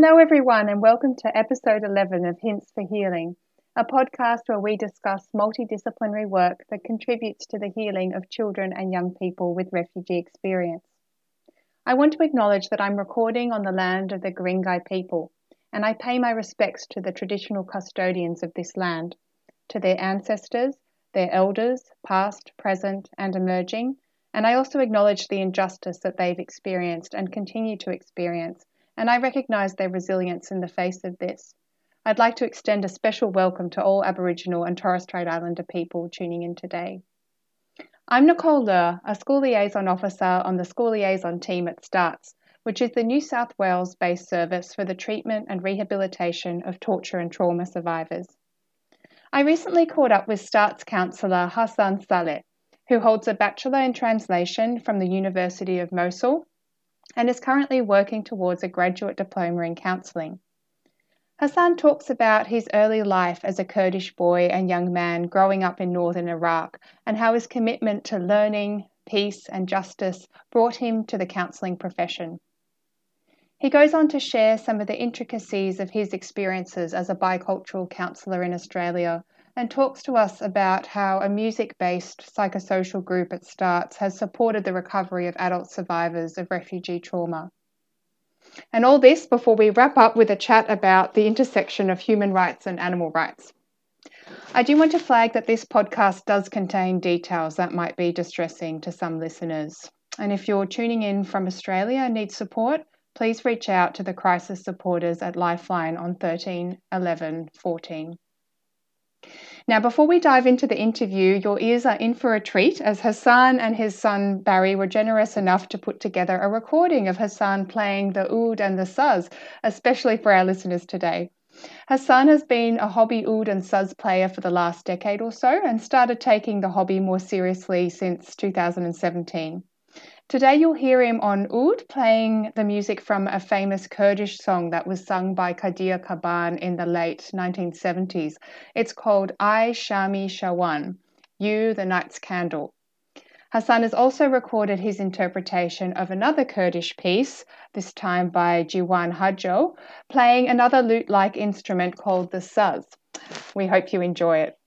Hello, everyone, and welcome to episode 11 of Hints for Healing, a podcast where we discuss multidisciplinary work that contributes to the healing of children and young people with refugee experience. I want to acknowledge that I'm recording on the land of the Guringai people, and I pay my respects to the traditional custodians of this land, to their ancestors, their elders, past, present, and emerging, and I also acknowledge the injustice that they've experienced and continue to experience and I recognise their resilience in the face of this. I'd like to extend a special welcome to all Aboriginal and Torres Strait Islander people tuning in today. I'm Nicole Loehr, a school liaison officer on the school liaison team at STARTTS, which is the New South Wales based service for the treatment and rehabilitation of torture and trauma survivors. I recently caught up with STARTTS counsellor Hassan Saleh, who holds a Bachelor in Translation from the University of Mosul and is currently working towards a graduate diploma in counselling. Hassan talks about his early life as a Kurdish boy and young man growing up in northern Iraq and how his commitment to learning, peace, and justice brought him to the counselling profession. He goes on to share some of the intricacies of his experiences as a bicultural counsellor in Australia and talks to us about how a music based psychosocial group at STARTTS has supported the recovery of adult survivors of refugee trauma. And all this before we wrap up with a chat about the intersection of human rights and animal rights. I do want to flag that this podcast does contain details that might be distressing to some listeners. And if you're tuning in from Australia and need support, please reach out to the crisis supporters at Lifeline on 13 11 14. Now, before we dive into the interview, your ears are in for a treat as Hassan and his son Barry were generous enough to put together a recording of Hassan playing the oud and the saz, especially for our listeners today. Hassan has been a hobby oud and saz player for the last decade or so and started taking the hobby more seriously since 2017. Today you'll hear him on oud playing the music from a famous Kurdish song that was sung by Qadir Kaban in the late 1970s. It's called I Shami Shawan, You the Night's Candle. Hassan has also recorded his interpretation of another Kurdish piece, this time by Jiwan Hajo, playing another lute like instrument called the saz. We hope you enjoy it.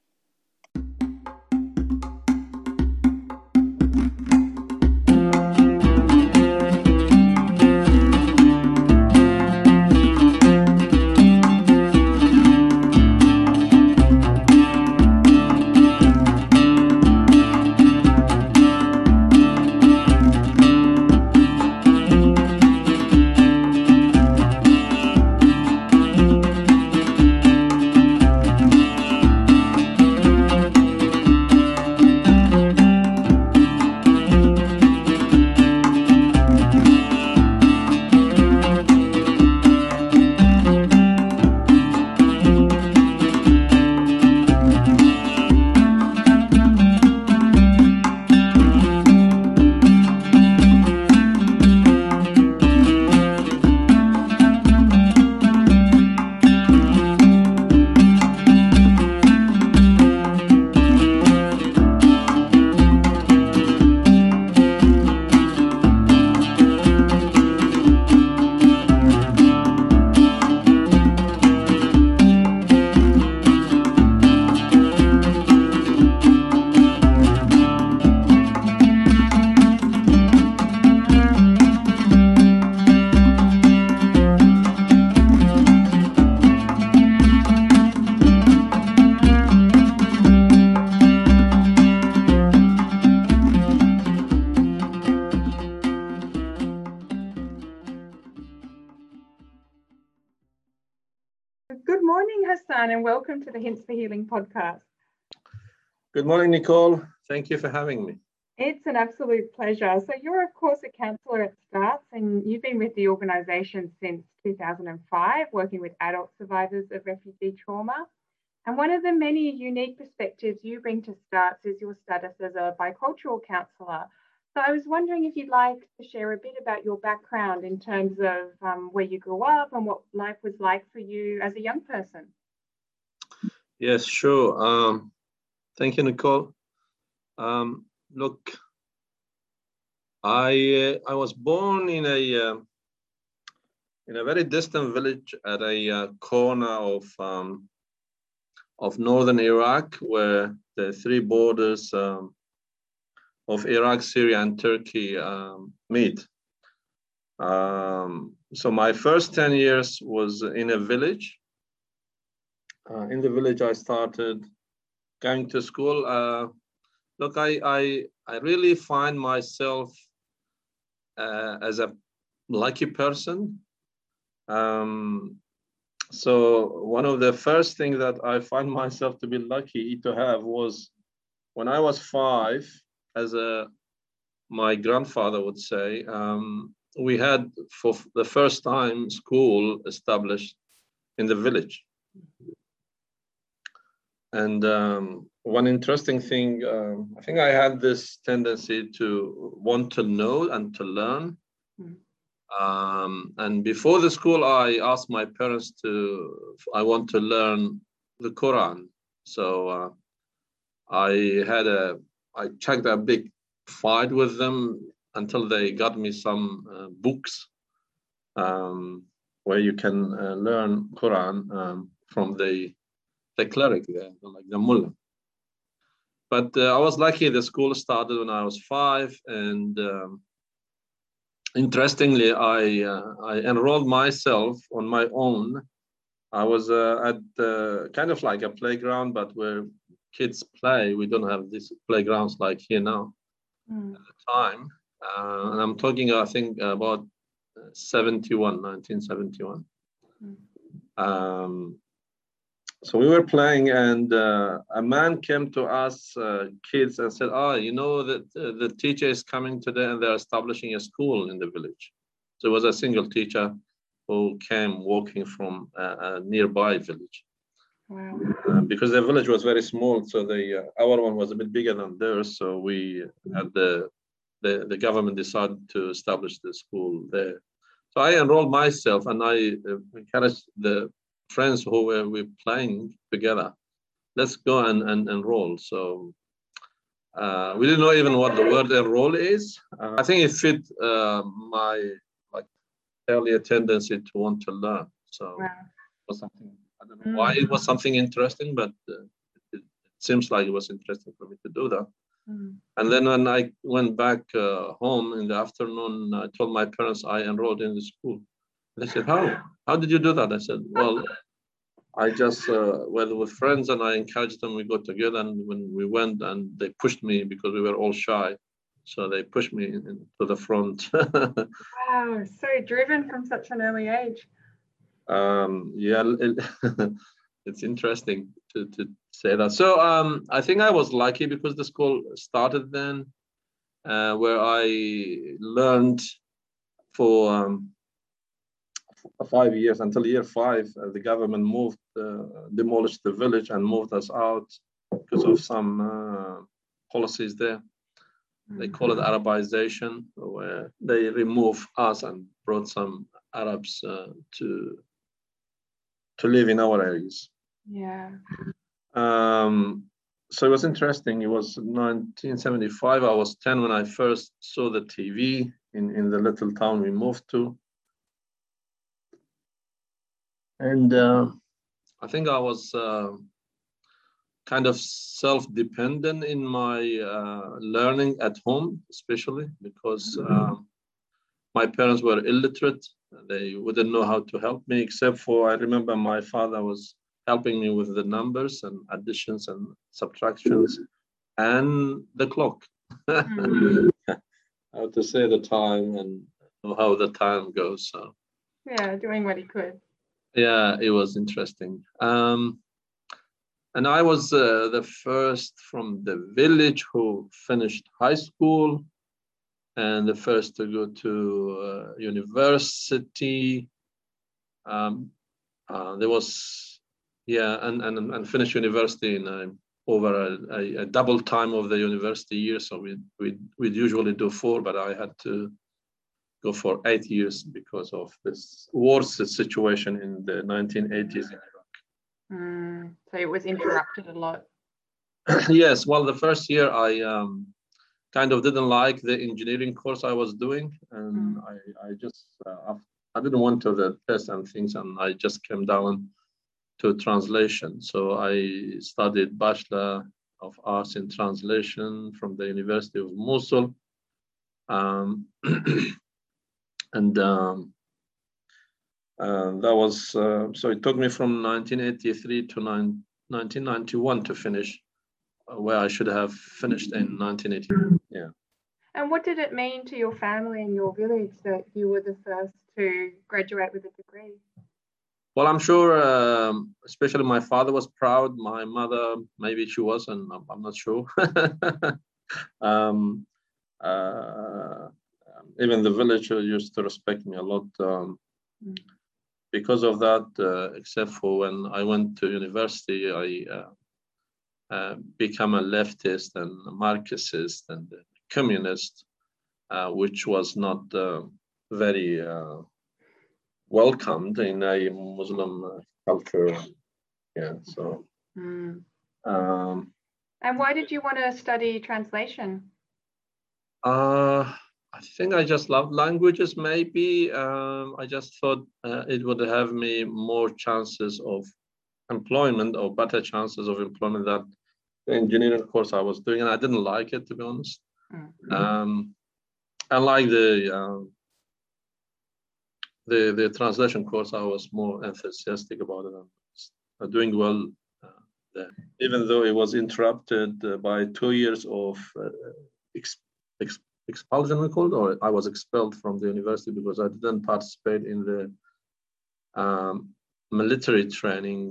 Welcome to the Hints for Healing podcast. Good morning, Nicole. Thank you for having me. It's an absolute pleasure. So, you're, of course, a counsellor at STARTTS, and you've been with the organisation since 2005, working with adult survivors of refugee trauma. And one of the many unique perspectives you bring to STARTTS is your status as a bicultural counsellor. So I was wondering if you'd like to share a bit about your background in terms of um, where you grew up and what life was like for you as a young person. Yes, sure. Um, thank you, Nicole. Um, look, I uh, I was born in a uh, in a very distant village at a uh, corner of um, of northern Iraq, where the three borders um, of Iraq, Syria, and Turkey um, meet. Um, so my first 10 years was in a village. Uh, in the village, I started going to school. Uh, look, I, I, I really find myself uh, as a lucky person. Um, so one of the first things that I find myself to be lucky to have was when I was five, as a my grandfather would say, um, we had for the first time school established in the village. And um, one interesting thing, um, I think I had this tendency to want to know and to learn. Mm. Um, and before the school, I asked my parents to, I want to learn the Quran. So uh, I had a, I checked a big fight with them until they got me some uh, books um, where you can uh, learn Quran um, from the the cleric there, like the mullah. But uh, I was lucky. The school started when I was five, and um, interestingly, I uh, I enrolled myself on my own. I was uh, at uh, kind of like a playground, but where kids play. We don't have these playgrounds like here now. Mm. At the time, uh, and I'm talking, I think, about 71, 1971. Mm. Um, so we were playing and uh, a man came to us uh, kids and said oh you know that uh, the teacher is coming today and they're establishing a school in the village. So it was a single teacher who came walking from a, a nearby village. Wow. Uh, because the village was very small so the uh, our one was a bit bigger than theirs so we had the the, the government decided to establish the school there. So i enrolled myself and i uh, encouraged the friends who were we playing together. Let's go and, and enroll. So uh, we didn't know even what the word enroll is. Uh, I think it fit uh, my like earlier tendency to want to learn. So wow. it was something I don't know mm. why it was something interesting, but uh, it, it, seems like it was interesting for me to do that. Mm. And then when I went back uh, home in the afternoon, I told my parents I enrolled in the school. They said, "How? How did you do that?" I said, "Well, I just uh, went with friends and I encouraged them. We got together, and when we went, and they pushed me because we were all shy, so they pushed me to the front. wow, so driven from such an early age. Um, yeah, it, it's interesting to, to say that. So um, I think I was lucky because the school started then, uh, where I learned for um, five years until year five, uh, the government moved, uh, demolished the village and moved us out because of some uh, policies there. They call it. Arabization, where they remove us and brought some Arabs uh, to to live in our areas. Yeah. Um, so it was interesting. It was 1975. I was 10 when I first saw the TV in, in the little town we moved to. And uh, I think I was uh, kind of self-dependent in my uh, learning at home, especially because uh, my parents were illiterate. They wouldn't know how to help me, except for I remember my father was helping me with the numbers and additions and subtractions and the clock. Mm-hmm. how to say the time and how the time goes. So yeah, doing what he could yeah it was interesting. Um, and i was uh, the first from the village who finished high school and the first to go to uh, university. Um, uh, there was yeah and and, and finish university in uh, over a, a, a, double time of the university year. So we we we'd usually do four but i had to go for eight years because of this worse situation in the 1980s in Iraq. Mm, so it was interrupted a lot. yes, well, the first year I um, kind of didn't like the engineering course I was doing, and mm. I, I just uh, I didn't want to the test and things, and I just came down to translation. So I studied Bachelor of Arts in Translation from the University of Mosul. Um, and um, uh, that was, uh, so it took me from 1983 to nine, 1991 to finish, uh, where I should have finished in 1980. Yeah. And what did it mean to your family and your village that you were the first to graduate with a degree? Well, I'm sure, um, especially my father was proud. My mother, maybe she wasn't. I'm, I'm not sure. um, uh, even the village used to respect me a lot um, mm. because of that. Uh, except for when I went to university, I uh, uh became a leftist and a Marxist and communist, uh, which was not uh, very welcomed in a Muslim culture. Yeah, so. Mm. Um, and why did you want to study translation? Uh, I think I just loved languages. Maybe um, I just thought uh, it would have me more chances of employment or better chances of employment than the engineering course I was doing, and I didn't like it to be honest. Mm-hmm. Um, I like the um, the the translation course, I was more enthusiastic about it. and doing well uh, there, even though it was interrupted uh, by two years of uh, ex, ex, expulsion, we called, or I was expelled from the university because I didn't participate in the um, military training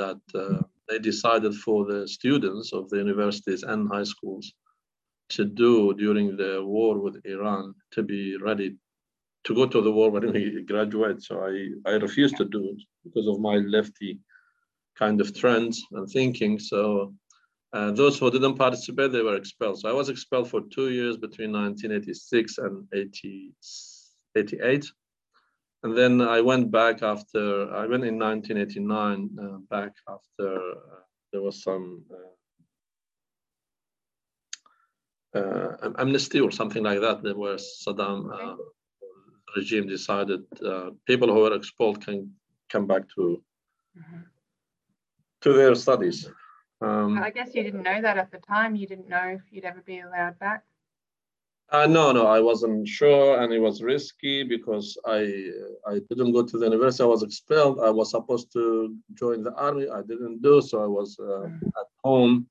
that uh, they decided for the students of the universities and high schools to do during the war with Iran to be ready to go to the war when we graduate. So I, I refused to do it because of my lefty kind of trends and thinking. So uh, those who didn't participate, they were expelled. So I was expelled for two years between 1986 and 80, 88. And then I went back after, I went in 1989 uh, back after uh, there was some uh, uh, amnesty or something like that. There was Saddam uh, regime decided uh, people who were expelled can come back to mm-hmm. to their studies. Um, I guess you didn't know that at the time. You didn't know if you'd ever be allowed back. Uh, no, no, I wasn't sure, and it was risky because I I didn't go to the university. I was expelled. I was supposed to join the army. I didn't do so. I was uh, mm. at home,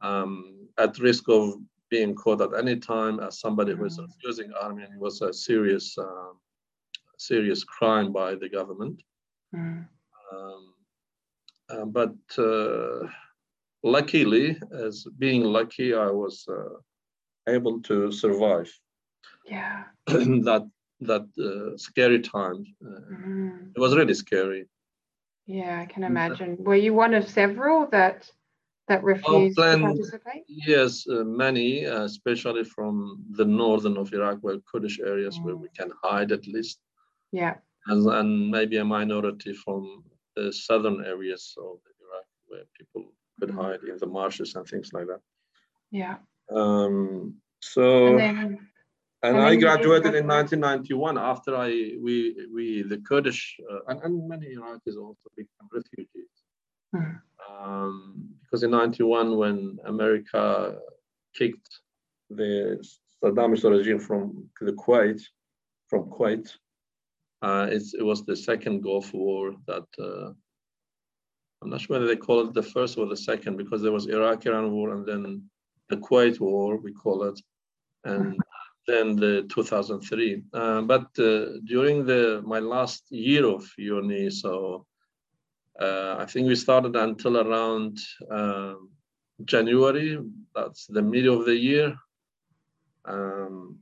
um, at risk of being caught at any time as somebody who is mm. refusing army, and it was a serious, um, serious crime by the government. Mm. Um, uh, but uh, luckily, as being lucky, I was uh, able to survive. Yeah. that that uh, scary time. Uh, mm. It was really scary. Yeah, I can imagine. Were you one of several that that refused to participate? Yes, uh, many, uh, especially from the northern of Iraq, where Kurdish areas mm. where we mm. can hide at least. Yeah. And, and maybe a minority from the southern areas of Iraq, where people could mm. hide in the marshes and things like that. Yeah. Um, so. And, then, and, I graduated in 1991 after I we we the Kurdish uh, and, and many Iraqis also became refugees. Mm. Um, because in 91 when America kicked the Saddamist regime from the Kuwait, from Kuwait, uh, it was the second Gulf War that uh, I'm not sure whether they call it the first or the second because there was Iraq-Iran war and then the Kuwait war we call it, and then the 2003. Uh, but uh, during the my last year of uni, so uh, I think we started until around um, January. That's the middle of the year. Um,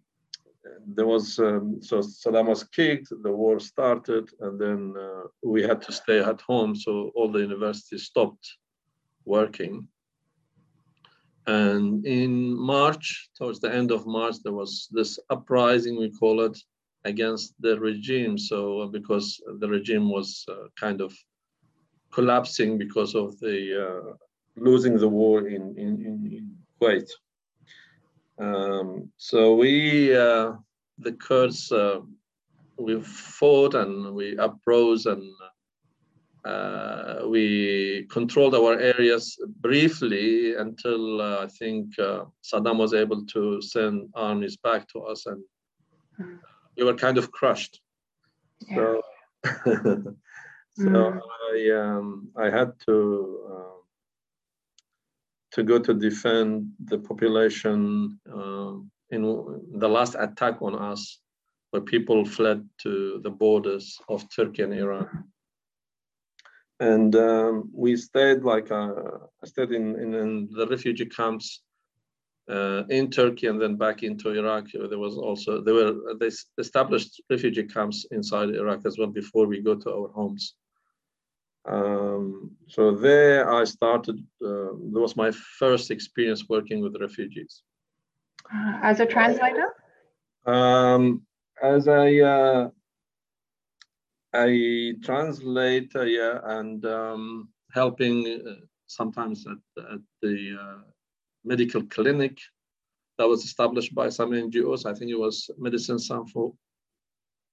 there was um, so Saddam was kicked, the war started, and then uh, we had to stay at home. So all the universities stopped working. And in March, towards the end of March, there was this uprising, we call it, against the regime. So because the regime was uh, kind of collapsing because of the uh, losing the war in, in, in Kuwait. Um, so we, uh, the Kurds, uh, we fought and we uprose and uh, we controlled our areas briefly until uh, I think uh, Saddam was able to send armies back to us, and mm. we were kind of crushed. Yeah. So, so mm. I um, I had to um, to go to defend the population um, in the last attack on us, where people fled to the borders of Turkey and Iran and um, we stayed like uh, I stayed in, in, in the refugee camps uh, in Turkey and then back into Iraq. There was also there were they established refugee camps inside Iraq as well before we go to our homes. Um, so there I started. Uh, that was my first experience working with refugees. Uh, as a translator. Um, as a uh, I translate, uh, yeah, and um, helping uh, sometimes at, at the uh, medical clinic that was established by some NGOs. I think it was Medicine Sans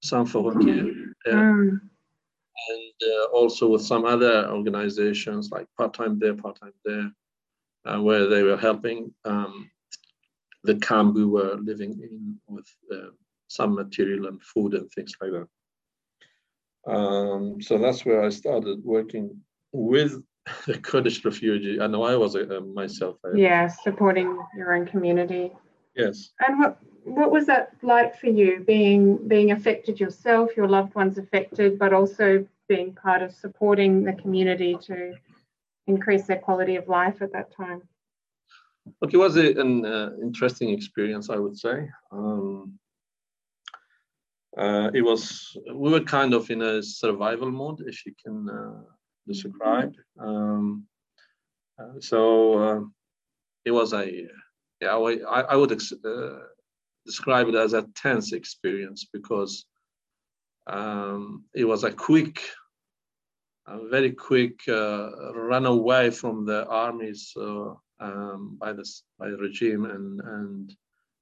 Sans Frontières. Yeah. Mm. And uh, also with some other organizations like Part Time There, Part Time There, uh, where they were helping um, the camp we were living in with uh, some material and food and things like that. Um, so that's where I started working with the Kurdish refugee. I know I was a, a myself. A, yeah, supporting your own community. Yes. And what what was that like for you, being being affected yourself, your loved ones affected, but also being part of supporting the community to increase their quality of life at that time? Look, it was a, an uh, interesting experience, I would say. Um, uh, it was we were kind of in a survival mode, if you can uh, describe. Um, uh, so uh, it was a yeah I, I would uh, describe it as a tense experience because um, it was a quick, a very quick uh, run away from the armies um, by the by the regime and and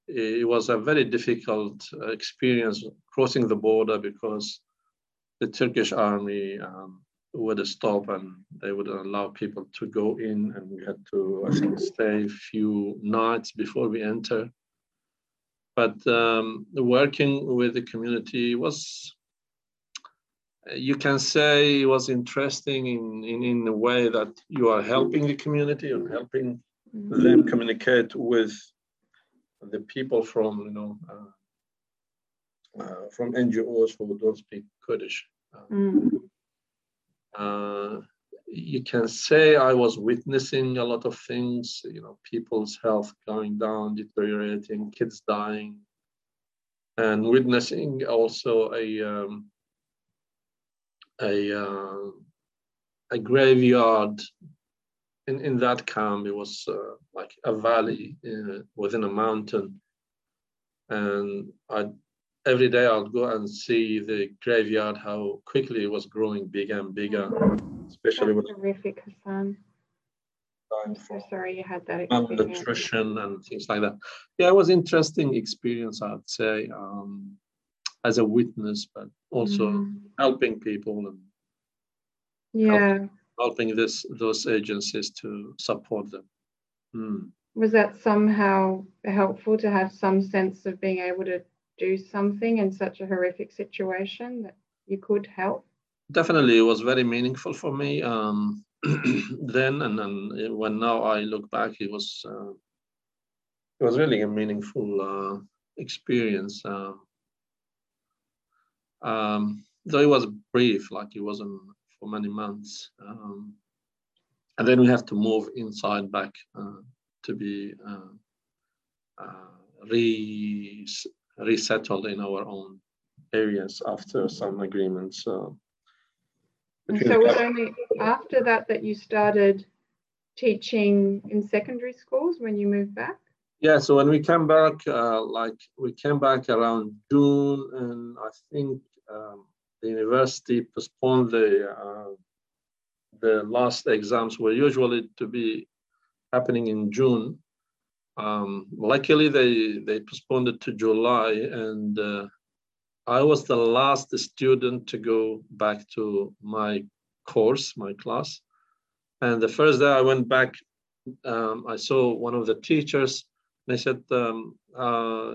it was a very difficult uh, experience crossing the border because the Turkish army um, would stop and they would allow people to go in, and we had to, I think, stay a few nights before we enter. But um, working with the community was, you can say, it was interesting in, in, in a way that you are helping the community and helping them communicate with the people from you know uh, uh, from NGOs who don't speak Kurdish. Mm. Uh, you can say I was witnessing a lot of things, you know, people's health going down, deteriorating, kids dying, and witnessing also a um, a uh, a graveyard in, in that camp, it was uh, like a valley in, within a mountain. And I every day I'd go and see the graveyard, how quickly it was growing bigger and bigger, especially That's with horrific, Hassan. I'm so sorry you had that experience. Nutrition and things like that. Yeah, it was interesting experience, I'd say, um, as a witness, but also mm. helping people and yeah helping this those agencies to support them. Mm. Was that somehow helpful to have some sense of being able to do something in such a horrific situation that you could help? Definitely, it was very meaningful for me um, then, and then when now I look back, it was uh, it was really a meaningful uh, experience. Uh, um, though it was brief, like it wasn't for many months. Um, and then we have to move inside back uh, to be uh, uh, re resettled in our own areas after some agreements. so it was only after that that you started teaching in secondary schools when you moved back? Yeah, so when we came back, uh, like we came back around June, and I think um, the university postponed the uh, the last exams were usually to be happening in June. Um, luckily, they they postponed it to July, and uh, I was the last student to go back to my course, my class. And the first day I went back, um, I saw one of the teachers. And I said, um, uh,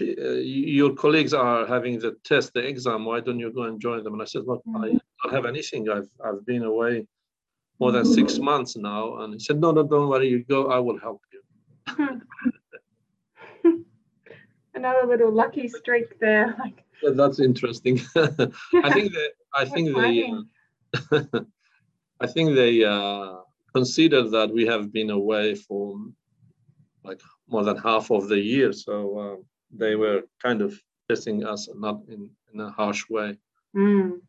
"Your colleagues are having the test, the exam. Why don't you go and join them?" And I said, "Look, mm-hmm. I don't have anything. I've I've been away more than six months now." And he said, "No, no, don't worry. You go. I will help you." Another little lucky streak there. Like that's interesting. I think that I think they uh, I think they uh, consider that we have been away for like more than half of the year, so uh, they were kind of testing us, not in, in a harsh way. Mm.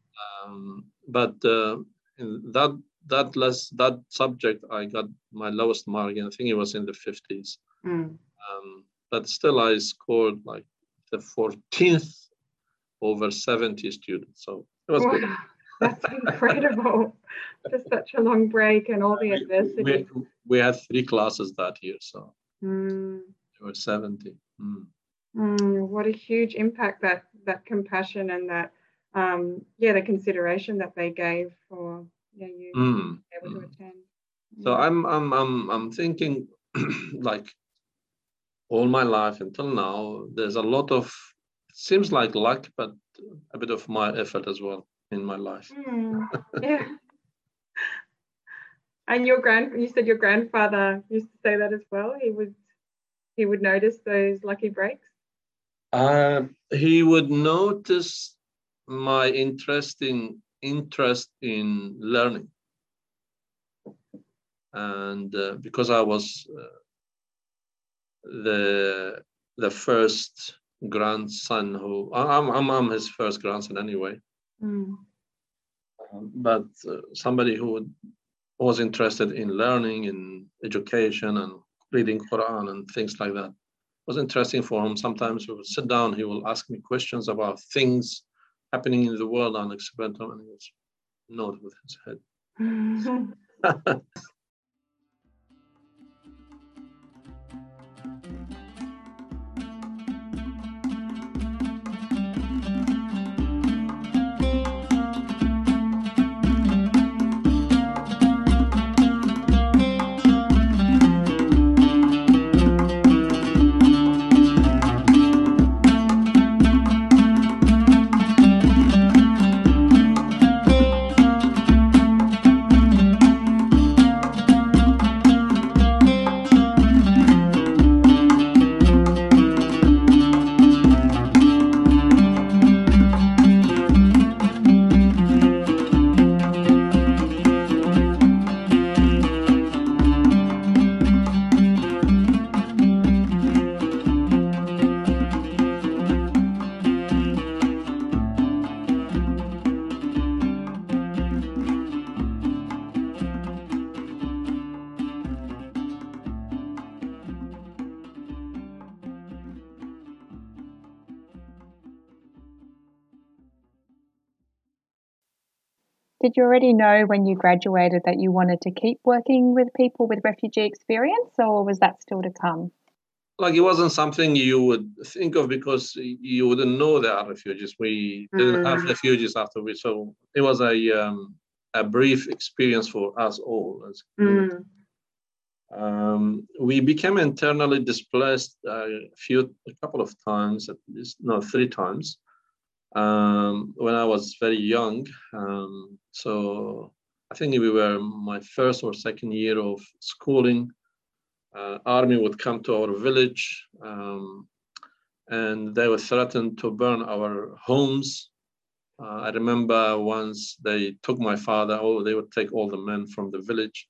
Um, but uh, in that that less that subject, I got my lowest mark, and I think it was in the fifties. Mm. Um, but still, I scored like the 14th over 70 students. So it was wow, good. That's incredible. Just such a long break and all the adversity. We, we, had three classes that year, so mm. there were 70. Mm. Mm, what a huge impact that that compassion and that um, yeah the consideration that they gave for yeah you mm. able to mm. attend. So I'm I'm I'm I'm thinking like all my life until now, there's a lot of seems like luck, but a bit of my effort as well in my life. Mm, yeah. and your grand, you said your grandfather used to say that as well. He would, he would notice those lucky breaks. Uh, he would notice my interest in interest in learning, and uh, because I was uh, the the first grandson who I'm, I'm, I'm his first grandson anyway. Mm. Um, but uh, somebody who was interested in learning, in education, and reading Quran and things like that was interesting for him. Sometimes we would sit down, he will ask me questions about things happening in the world on them, and he would nod with his head. you already know when you graduated that you wanted to keep working with people with refugee experience, or was that still to come? Like it wasn't something you would think of because you wouldn't know there are refugees. We didn't have mm. refugees after we, so it was a um, a brief experience for us all. Mm. Um, we became internally displaced a few, a couple of times, at least no, three times um, when I was very young. Um, so I think we were my first or second year of schooling. Uh, army would come to our village um, and they were threatened to burn our homes. Uh, I remember once they took my father, oh, they would take all the men from the village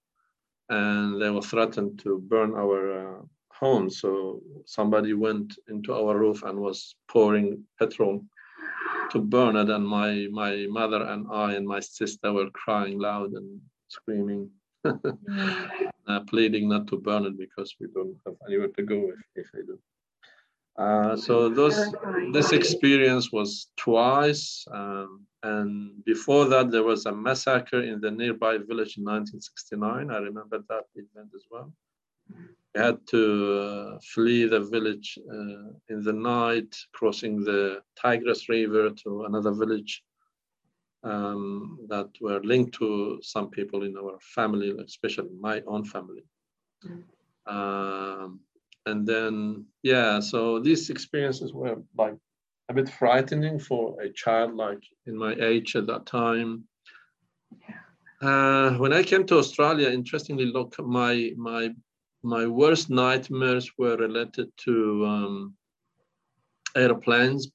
and they were threatened to burn our uh, homes. So somebody went into our roof and was pouring petrol to burn it, and my my mother and I and my sister were crying loud and screaming, uh, pleading not to burn it because we don't have anywhere to go if, if they do. Uh, so those this experience was twice, um, and before that there was a massacre in the nearby village in 1969. I remember that event as well. Had to uh, flee the village uh, in the night, crossing the Tigris River to another village um, that were linked to some people in our family, especially my own family. Mm. Um, and then, yeah, so these experiences were like a bit frightening for a child like in my age at that time. Uh, when I came to Australia, interestingly, look, my my my worst nightmares were related to um, airplanes,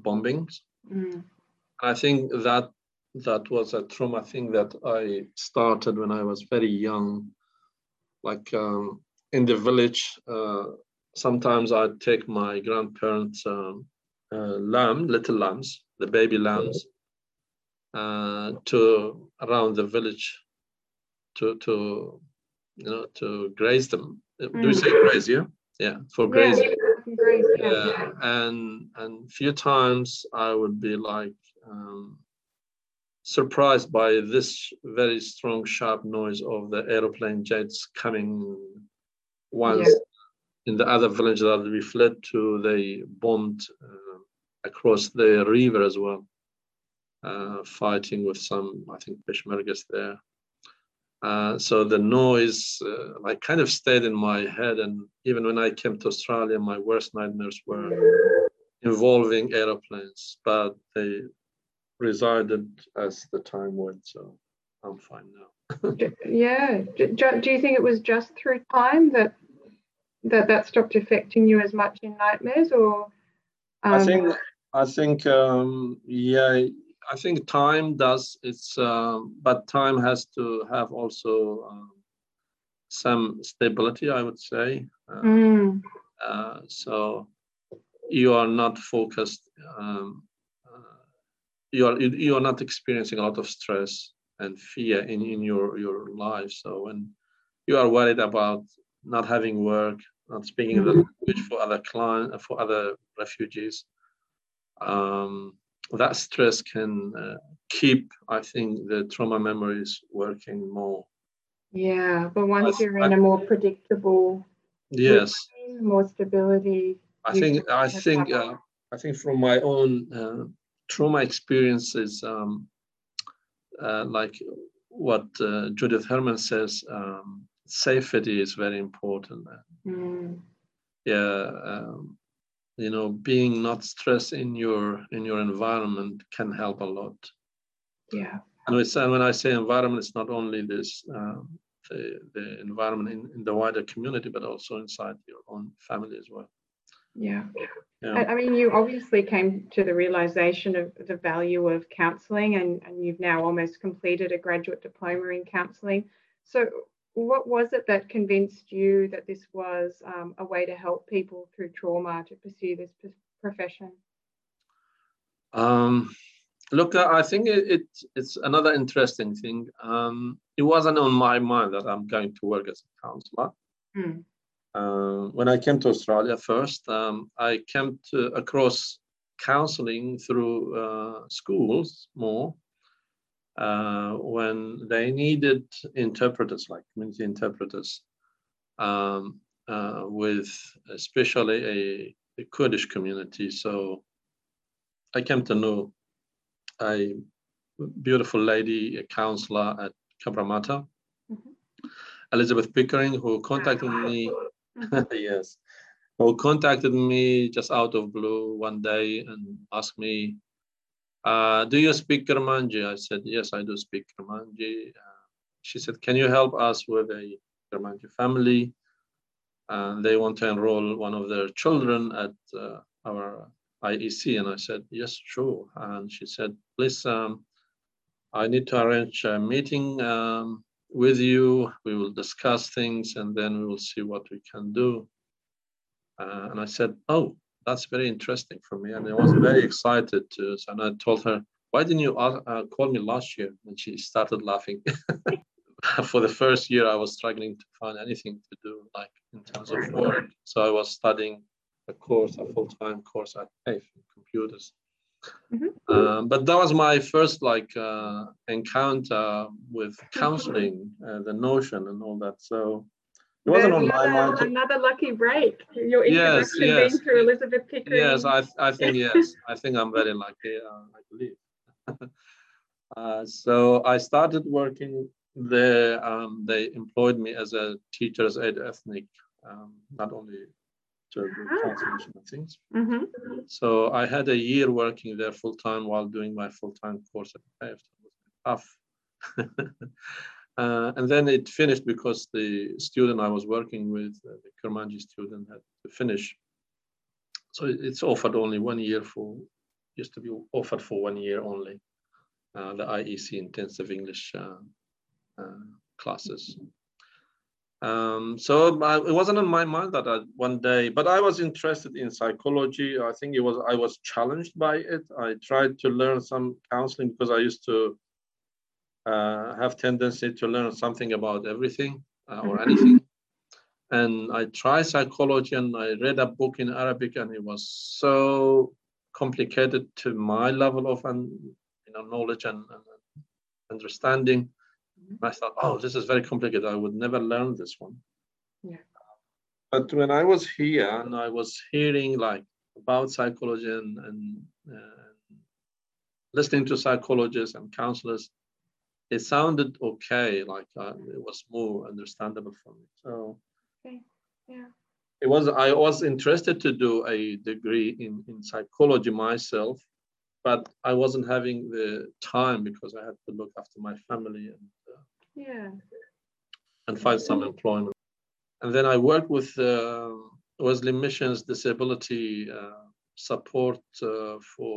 bombings. Mm. I think that that was a trauma thing that I started when I was very young. Like um, in the village, uh, sometimes I'd take my grandparents' um, uh, lamb, little lambs, the baby lambs, uh, to around the village to to you know to graze them. Mm. Do you say graze? Yeah, yeah, for grazing. Yeah, yeah. and and few times I would be like um, surprised by this very strong, sharp noise of the aeroplane jets coming. Once yeah. in the other village that we fled to, they bombed uh, across the river as well uh, fighting with some, I think, Peshmergas there. Uh, so the noise, uh, like, kind of stayed in my head. And even when I came to Australia, my worst nightmares were involving aeroplanes, but they resided as the time went. So I'm fine now. yeah. Do you think it was just through time that that that stopped affecting you as much in nightmares, or? Um... I think I think um, yeah, I think time does its, um, but time has to have also um, some stability, I would say. Uh, mm. uh, so you are not focused. Um, uh, you are you are not experiencing a lot of stress and fear in, in your your life. So when you are worried about not having work, not speaking mm-hmm. the language for other client for other refugees, um, that stress can uh, keep, I think, the trauma memories working more. Yeah, but once I, you're in I, a more predictable, yes, routine, more stability. I think I think uh, I think from my own uh, trauma experiences, um, uh, like what uh, Judith Herman says, um, safety is very important. Mm. Yeah, um, you know being not stressed in your in your environment can help a lot yeah and when i say environment it's not only this um, the, the environment in, in the wider community but also inside your own family as well yeah. yeah. I mean, you obviously came to the realization of the value of counselling, and, and you've now almost completed a graduate diploma in counselling. So, what was it that convinced you that this was um, a way to help people through trauma to pursue this profession? Um, look, I think it, it, it's another interesting thing. Um, it wasn't on my mind that I'm going to work as a counselor. Mm. Uh, when I came to Australia first, um, I came to, across counseling through uh, schools more uh, when they needed interpreters, like community interpreters, um, uh, with especially a, a, Kurdish community. So I came to know a beautiful lady, a counselor at Cabramatta, mm-hmm. Elizabeth Pickering, who contacted me. Mm-hmm. yes, who contacted me just out of blue one day and asked me uh, do you speak Kermanji? I said, yes, I do speak Kermanji. Uh, she said, can you help us with a Kermanji family? And they want to enroll one of their children at uh, our IEC. And I said, yes, sure. And she said, please, um, I need to arrange a meeting um, with you. We will discuss things and then we will see what we can do. Uh, and I said, oh, that's very interesting for me. And I was very excited to. And I told her, why didn't you uh, call me last year? And she started laughing. for the first year, I was struggling to find anything to do, like in terms of work. So I was studying a course, a full-time course at TAFE computers. Mm-hmm. Um, but that was my first like uh, encounter with counseling, uh, the notion and all that. So It wasn't on another, my mind. to- another lucky break. Your Yes, introduction yes. being through Elizabeth Pickering. Yes, I, I think yes. I think I'm very lucky. Uh, I believe. uh, so I started working there. Um, they employed me as a teacher's aide ethnic, um, not only to do Ah. translation and things. Mhm. So I had a year working there full time while doing my full time course at TAFE. It was tough. uh, and then it finished because the student I was working with, uh, the Kurmanji student, had to finish. So it's offered only one year for, used to be offered for one year only, uh, the IEC intensive English uh, uh, classes. Um, so I, it wasn't on my mind that I, one day, but I was interested in psychology. I think it was I was challenged by it. I tried to learn some counseling because I used to uh, have tendency to learn something about everything uh, or anything. And I tried psychology and I read a book in Arabic and it was so complicated to my level of um, you know knowledge and, and understanding. I thought, oh, this is very complicated. I would never learn this one. Yeah. But when I was here and I was hearing like about psychology and, and uh, listening to psychologists and counselors, it sounded okay. Like uh, it was more understandable for me. So okay. Yeah. it was. I was interested to do a degree in in psychology myself, but I wasn't having the time because I had to look after my family and. Uh, Yeah. and find some employment. And then I worked with uh, Wesley Mission's disability uh, support uh, for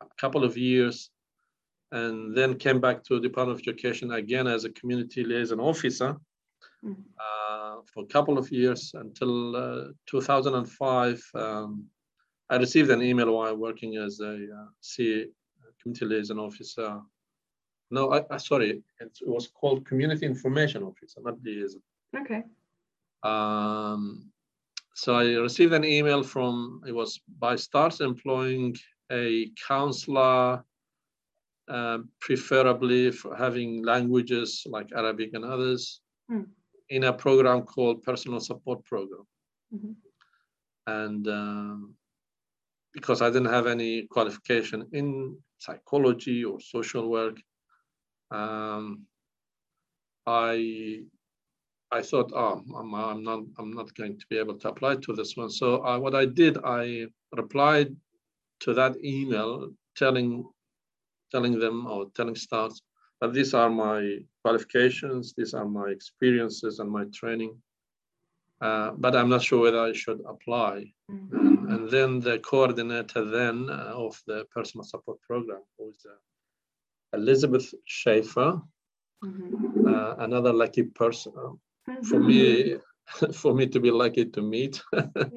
a couple of years, and then came back to Department of Education again as a community liaison officer Mhm. uh, for a couple of years until uh, 2005. Um, I received an email while working as a uh, CA, community liaison officer no, I, I sorry, it, it was called Community Information Officer, not liaison. Okay. Um, so I received an email from it was by STARTTS employing a counselor, uh, preferably for having languages like Arabic and others, Hmm. in a program called Personal Support Program. Mhm. And um, because I didn't have any qualification in psychology or social work, um, I I thought, oh, I'm, I'm not I'm not going to be able to apply to this one. So I, what I did, I replied to that email telling telling them or telling staff that these are my qualifications, these are my experiences and my training. Uh, but I'm not sure whether I should apply. Mhm. And, and then the coordinator then uh, of the personal support program was uh, Elizabeth Schaefer, Mhm. uh, another lucky person Mhm. for me for me to be lucky to meet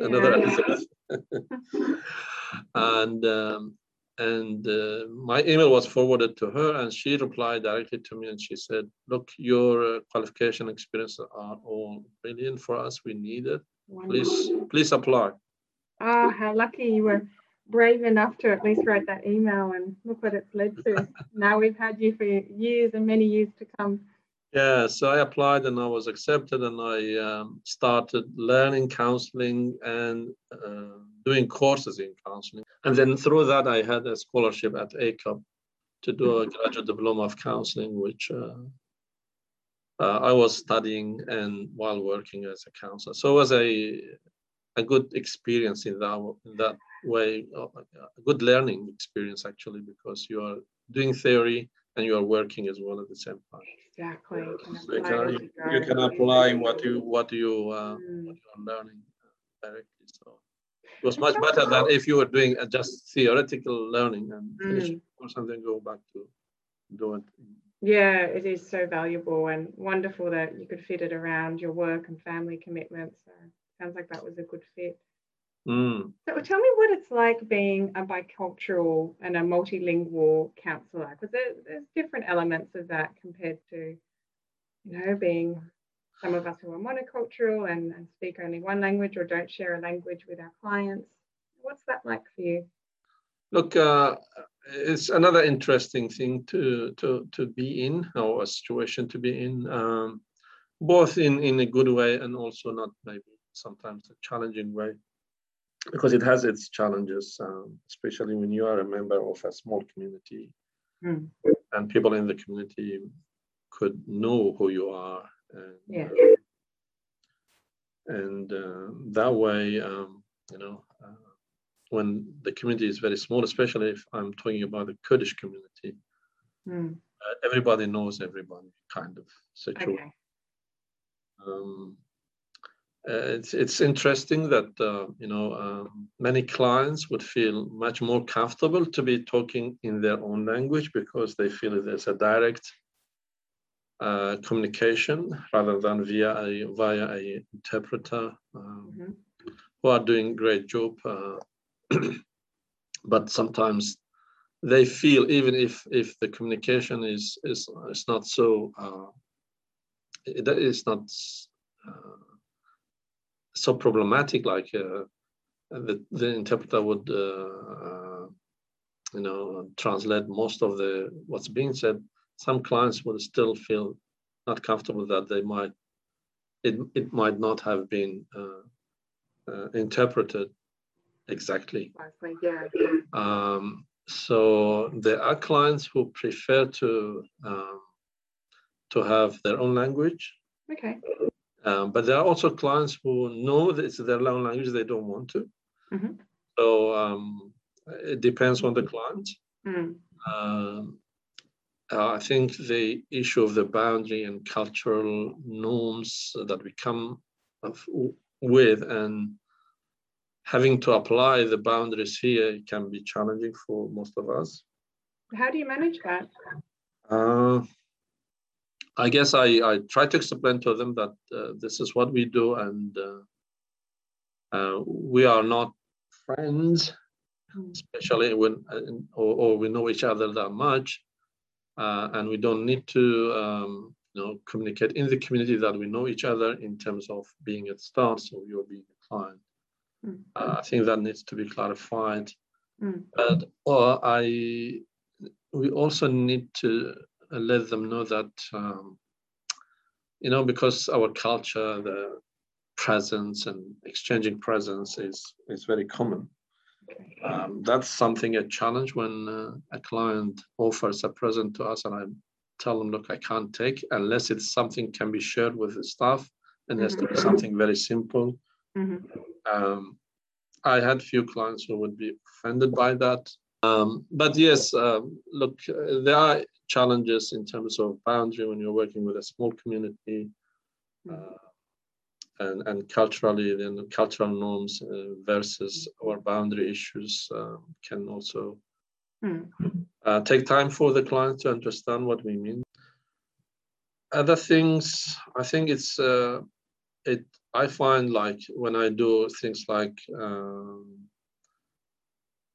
another Yeah. Elizabeth. and um, and uh, my email was forwarded to her, and she replied directly to me, and she said, "Look, your uh, qualification experience are all brilliant for us. We need it. Please, please apply." Oh, how lucky you were brave enough to at least write that email and look what it's led to. now we've had you for years and many years to come. Yeah, so I applied and I was accepted, and I um, started learning counseling and uh, doing courses in counseling. And then through that, I had a scholarship at ACAP to do a graduate diploma of counseling, which uh, uh, I was studying and while working as a counselor. So it was a a good experience in that in that way, uh, a good learning experience actually, because you are doing theory and you are working as well at the same time. Exactly. You can So you apply can, you, you you can apply what you what you uh, Mm. what you are learning uh, directly. So it was much better than if you were doing just theoretical learning and finish Mm. or something, go back to do it. Yeah, it is so valuable and wonderful that you could fit it around your work and family commitments. So sounds like that was a good fit. Mm. So tell me what it's like being a bicultural and a multilingual counsellor, because there, there's different elements of that compared to, you know, being some of us who are monocultural and, and speak only one language or don't share a language with our clients. What's that like for you? Look, uh, it's another interesting thing to to to be in or a situation to be in. Um, both in in a good way and also not maybe sometimes a challenging way because it has its challenges um, especially when you are a member of a small community Mm. and people in the community could know who you are and Yeah. and uh, that way um, you know uh, when the community is very small especially if i'm talking about the kurdish community Mm. uh, everybody knows everybody kind of situation Okay. um, uh, it's it's interesting that uh, you know um, many clients would feel much more comfortable to be talking in their own language because they feel there's a direct uh, communication rather than via a via a interpreter um, Mhm. who are doing great job uh, but sometimes they feel even if if the communication is is is not so uh, it is not uh, so problematic like uh, the the interpreter would uh, uh, you know translate most of the what's being said some clients would still feel not comfortable that they might it, it might not have been uh, uh, interpreted exactly Yeah. um, so there are clients who prefer to um, to have their own language, Okay. um, but there are also clients who know that it's their own language they don't want to. Mhm. So um, it depends on the client. Mm. Uh, I think the issue of the boundary and cultural norms that we come of, with and having to apply the boundaries here can be challenging for most of us. How do you manage that? Uh, I guess I, I try to explain to them that uh, this is what we do and uh, uh, we are not friends, Mm. especially when uh, or, or we know each other that much, uh, and we don't need to um, you know communicate in the community that we know each other in terms of being at STARTTS, so you're being a client. Mm. Uh, I think that needs to be clarified. Mm. But or I we also need to uh, let them know that um, you know because our culture the presence and exchanging presence is is very common. Um, that's something a challenge when uh, a client offers a present to us and i tell them look i can't take unless it's something can be shared with the staff and has to be something very simple Mhm. um, I had few clients who would be offended by that. Um, but yes, um, look, uh, there are challenges in terms of boundary when you're working with a small community, uh, and and culturally, then the cultural norms uh, versus our boundary issues um, can also Mm. uh, take time for the client to understand what we mean. Other things, I think it's uh, it. I find like when I do things like um,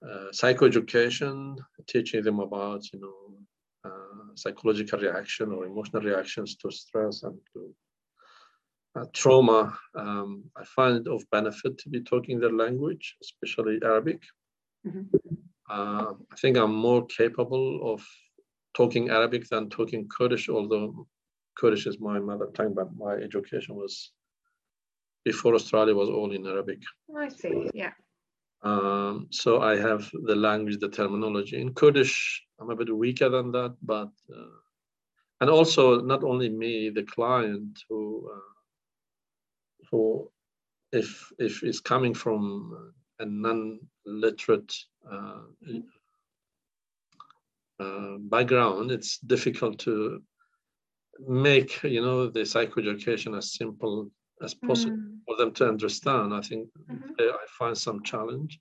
uh, psychoeducation, teaching them about you know uh, psychological reaction or emotional reactions to stress and to uh, trauma. Um, I find it of benefit to be talking their language, especially Arabic. Mhm. Uh, I think I'm more capable of talking Arabic than talking Kurdish, although Kurdish is my mother tongue, but my education was before Australia was all in Arabic. I see. Yeah. Um, so I have the language, the terminology. In Kurdish, I'm a bit weaker than that, but uh, and also not only me, the client who uh, who if if is coming from a non-literate uh, uh, background, it's difficult to make you know the psychoeducation as simple as possible Mm. for them to understand. I think Mhm. uh, I find some challenge.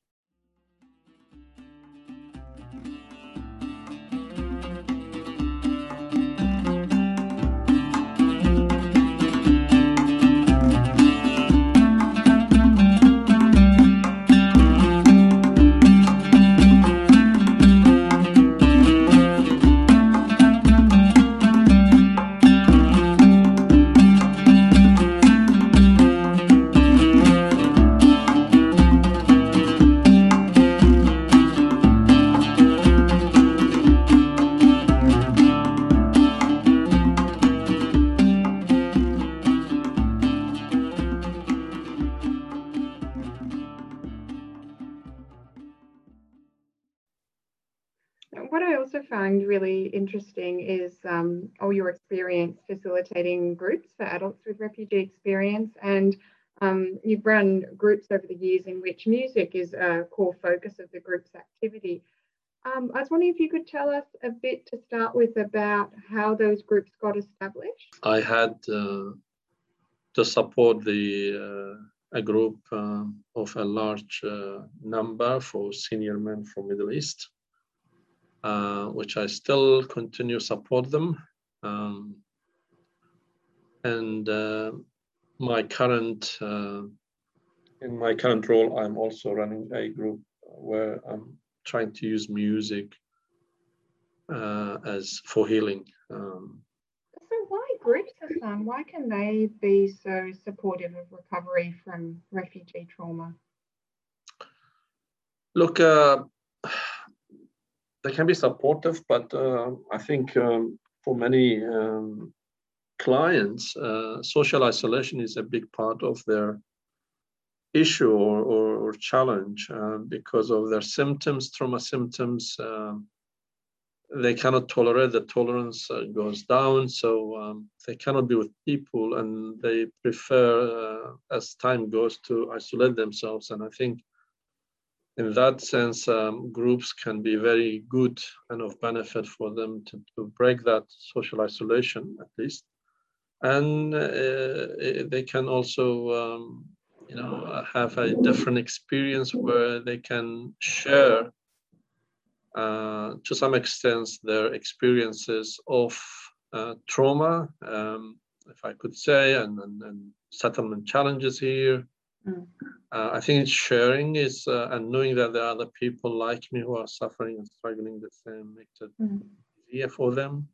Find really interesting is um, all your experience facilitating groups for adults with refugee experience. And um, you've run groups over the years in which music is a core focus of the group's activity. Um, I was wondering if you could tell us a bit to start with about how those groups got established. I had uh, to support the uh, a group uh, of a large uh, number for senior men from Middle East, uh, which I still continue support them. Um, and uh, my current in my current role, I'm also running a group where I'm trying to use music uh, as for healing. Um, so why groups, Hassan? Why can they be so supportive of recovery from refugee trauma? Look, uh, they can be supportive, but uh, I think um, for many um, clients, uh, social isolation is a big part of their issue or, or, or challenge uh, because of their symptoms, trauma symptoms. Um, they cannot tolerate, the tolerance uh, goes down, so um, they cannot be with people and they prefer, uh, as time goes, to isolate themselves. And I think in that sense, um, groups can be very good and of benefit for them to, to break that social isolation, at least. And uh, they can also um, you know have a different experience where they can share uh, to some extent their experiences of uh, trauma um, if i could say and, and, and settlement challenges here mm. uh, i think sharing is uh, and knowing that there are other people like me who are suffering and struggling the same makes it mm. easier for them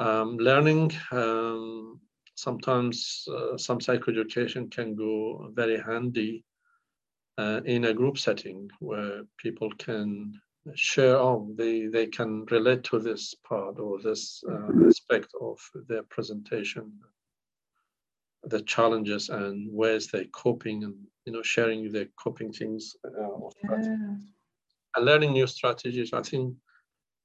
um, learning um, sometimes uh, some psychoeducation can go very handy uh, in a group setting where people can share oh they they can relate to this part or this uh, aspect of their presentation the challenges and ways they're coping and you know sharing their coping things uh, yeah. and learning new strategies i think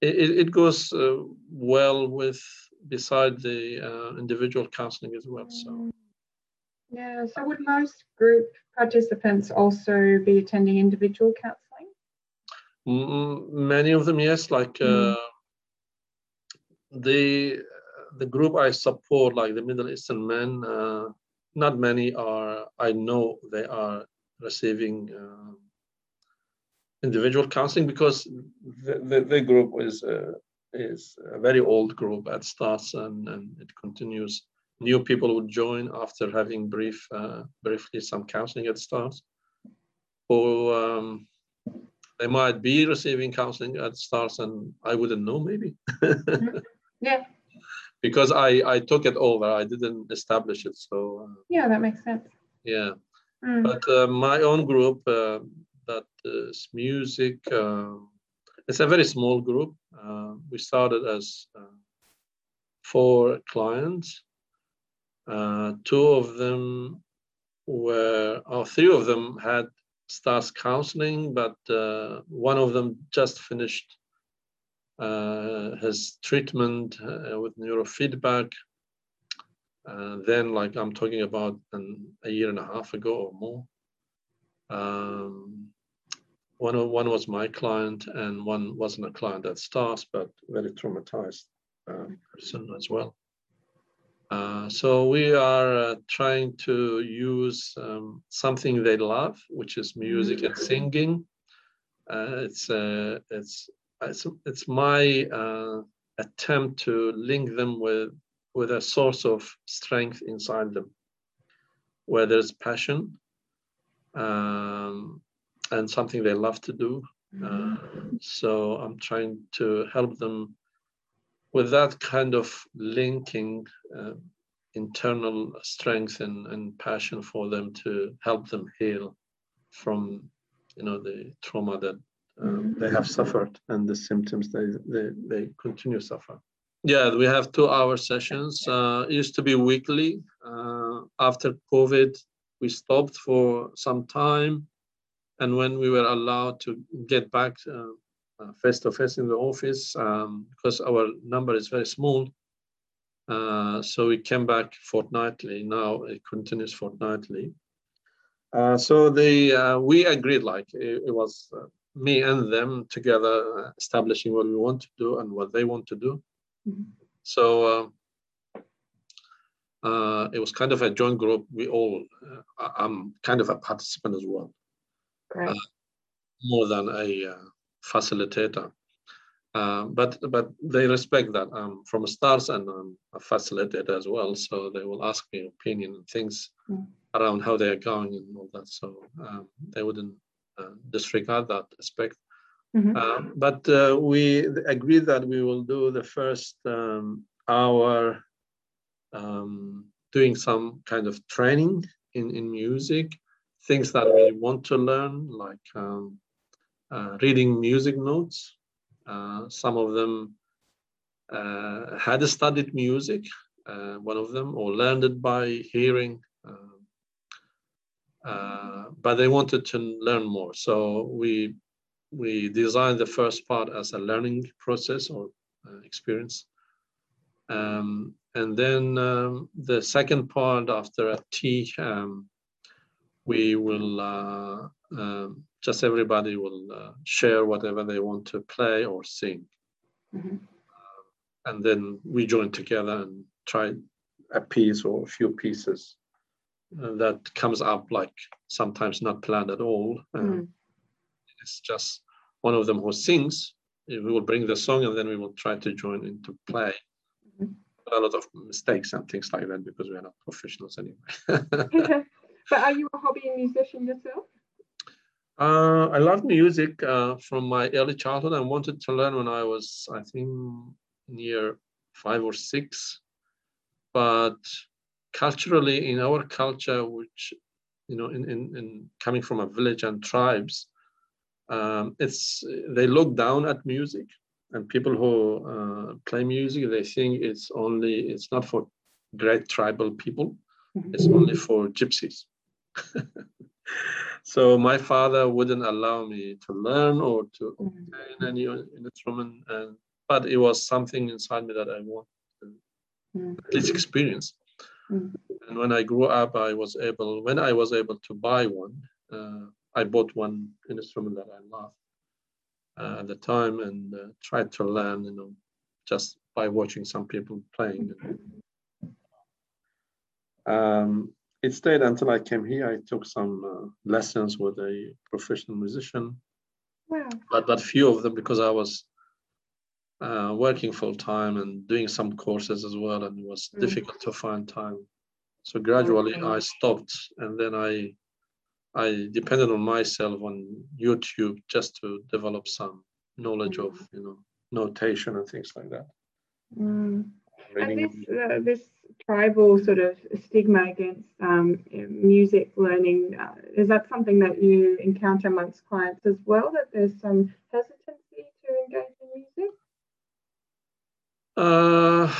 it, it goes uh, well with beside the uh, individual counseling as well. So. Yeah. So would most group participants also be attending individual counseling? Mm, many of them, yes. Like mm. uh, the group I support, like the Middle Eastern men, uh, not many are. I know they are receiving uh, individual counseling because the, the, the group is uh, is a very old group at STARTTS and, and it continues. New people would join after having brief, uh, briefly some counseling at STARTTS. Or um, they might be receiving counseling at STARTTS and I wouldn't know maybe. yeah. Because I, I took it over, I didn't establish it. So uh, yeah, that makes sense. Yeah. Mm. But uh, my own group uh, that is music, um, it's a very small group. Uh, we started as uh, four clients. Uh, two of them were, or three of them had STARTTS counseling, but uh, one of them just finished uh, his treatment uh, with neurofeedback. then, like I'm talking about an, a year and a half ago or more. Um, one, one was my client and one wasn't a client at STARTTS, but very traumatized uh, person as well. Uh, so we are uh, trying to use um, something they love, which is music and singing. Uh, it's, uh, it's, it's, it's my uh, attempt to link them with, with a source of strength inside them, where there's passion, um, and something they love to do. Uh, mm-hmm. so I'm trying to help them with that kind of linking uh, internal strength and, and passion for them to help them heal from you know the trauma that um, they have suffered and the symptoms they, they, they continue to suffer. Yeah, we have two hour sessions. Uh, used to be weekly. Uh, after COVID, we stopped for some time and when we were allowed to get back uh, face to face in the office um, because our number is very small. Uh, so we came back fortnightly. Now it continues fortnightly. Uh, so they uh, we agreed like it, it was uh, me and them together uh, establishing what we want to do and what they want to do. Mm-hmm. So uh, it was kind of a joint group. We all I'm kind of a participant as well, more than a facilitator. Uh, but but they respect that I'm from STARTTS and I'm a facilitator as well. So they will ask me opinion and things mm. around how they are going and all that. So um, they wouldn't uh, disregard that aspect. Mm-hmm. Um, but uh, we agreed that we will do the first um, hour um, doing some kind of training in, in music, things that we want to learn, like um, uh, reading music notes. Uh, some of them uh, had studied music, one of them, or learned it by hearing. But they wanted to learn more. So we we designed the first part as a learning process or uh, experience. Um, and then um, the second part after a tea, um, we will uh, um, just everybody will uh, share whatever they want to play or sing. Mm-hmm. And then we join together and try a piece or a few pieces that comes up like sometimes not planned at all. Mm-hmm. It's just one of them who sings. We will bring the song and then we will try to join into play. Mm-hmm. A lot of mistakes and things like that because we are not professionals anyway. but are you a hobby musician yourself? Uh, I loved music uh, from my early childhood. I wanted to learn when I was, I think, near five or six. But culturally, in our culture, which you know, in, in, in coming from a village and tribes, um, it's they look down at music, and people who uh, play music, they think it's only it's not for great tribal people, it's only for gypsies. so my father wouldn't allow me to learn or to obtain mm. any instrument, and but it was something inside me that I wanted to mm. at least experience. Mm. And when I grew up, I was able, when I was able to buy one, uh, I bought one instrument that I loved uh, at the time and uh, tried to learn, you know, just by watching some people playing. Um, it stayed until I came here. I took some uh, lessons with a professional musician. Wow. But, but few of them because I was uh, working full time and doing some courses as well, and it was mm. difficult to find time. So gradually okay. I stopped, and then I I depended on myself on YouTube just to develop some knowledge mm. of you know notation and things like that. Mm. And this, uh, this tribal sort of stigma against um, music learning, uh, is that something that you encounter amongst clients as well, that there's some hesitancy to engage in music? Uh,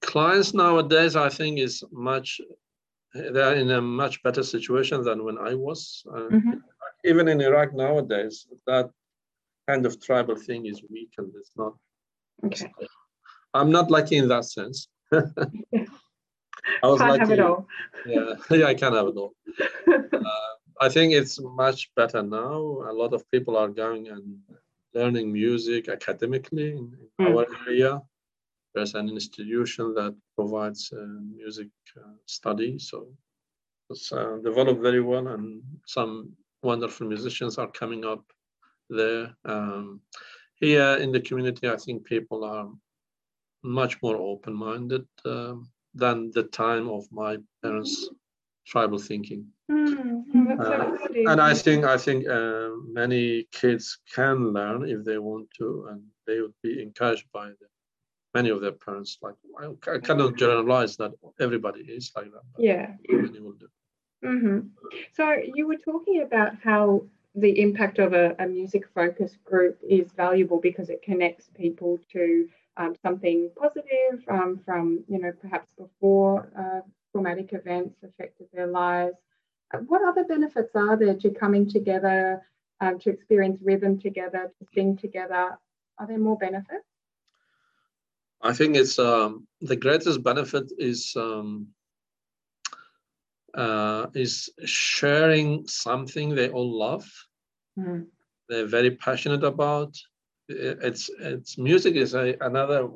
clients nowadays, I think, is much, they're in a much better situation than when I was. Uh, mm-hmm. Even in Iraq nowadays, that kind of tribal thing is weakened. It's not. Okay. I'm not lucky in that sense. I was can't lucky. have it all. yeah, yeah, I can have it all. Uh, I think it's much better now. A lot of people are going and learning music academically in, in mm. our area. There's an institution that provides uh, music uh, study, so it's uh, developed very well, and some wonderful musicians are coming up there. Um, here in the community, I think people are much more open-minded uh, than the time of my parents' tribal thinking. Mm, uh, and I think I think uh, many kids can learn if they want to, and they would be encouraged by the, many of their parents. Like I cannot generalize that everybody is like that. yeah, many will do. Mm-hmm. So you were talking about how the impact of a, a music focused group is valuable because it connects people to um, something positive um, from, you know, perhaps before uh, traumatic events affected their lives. What other benefits are there to coming together um, to experience rhythm together, to sing together? Are there more benefits? I think it's um, the greatest benefit is um, uh, is sharing something they all love. Mm. They're very passionate about. It's it's music is a, another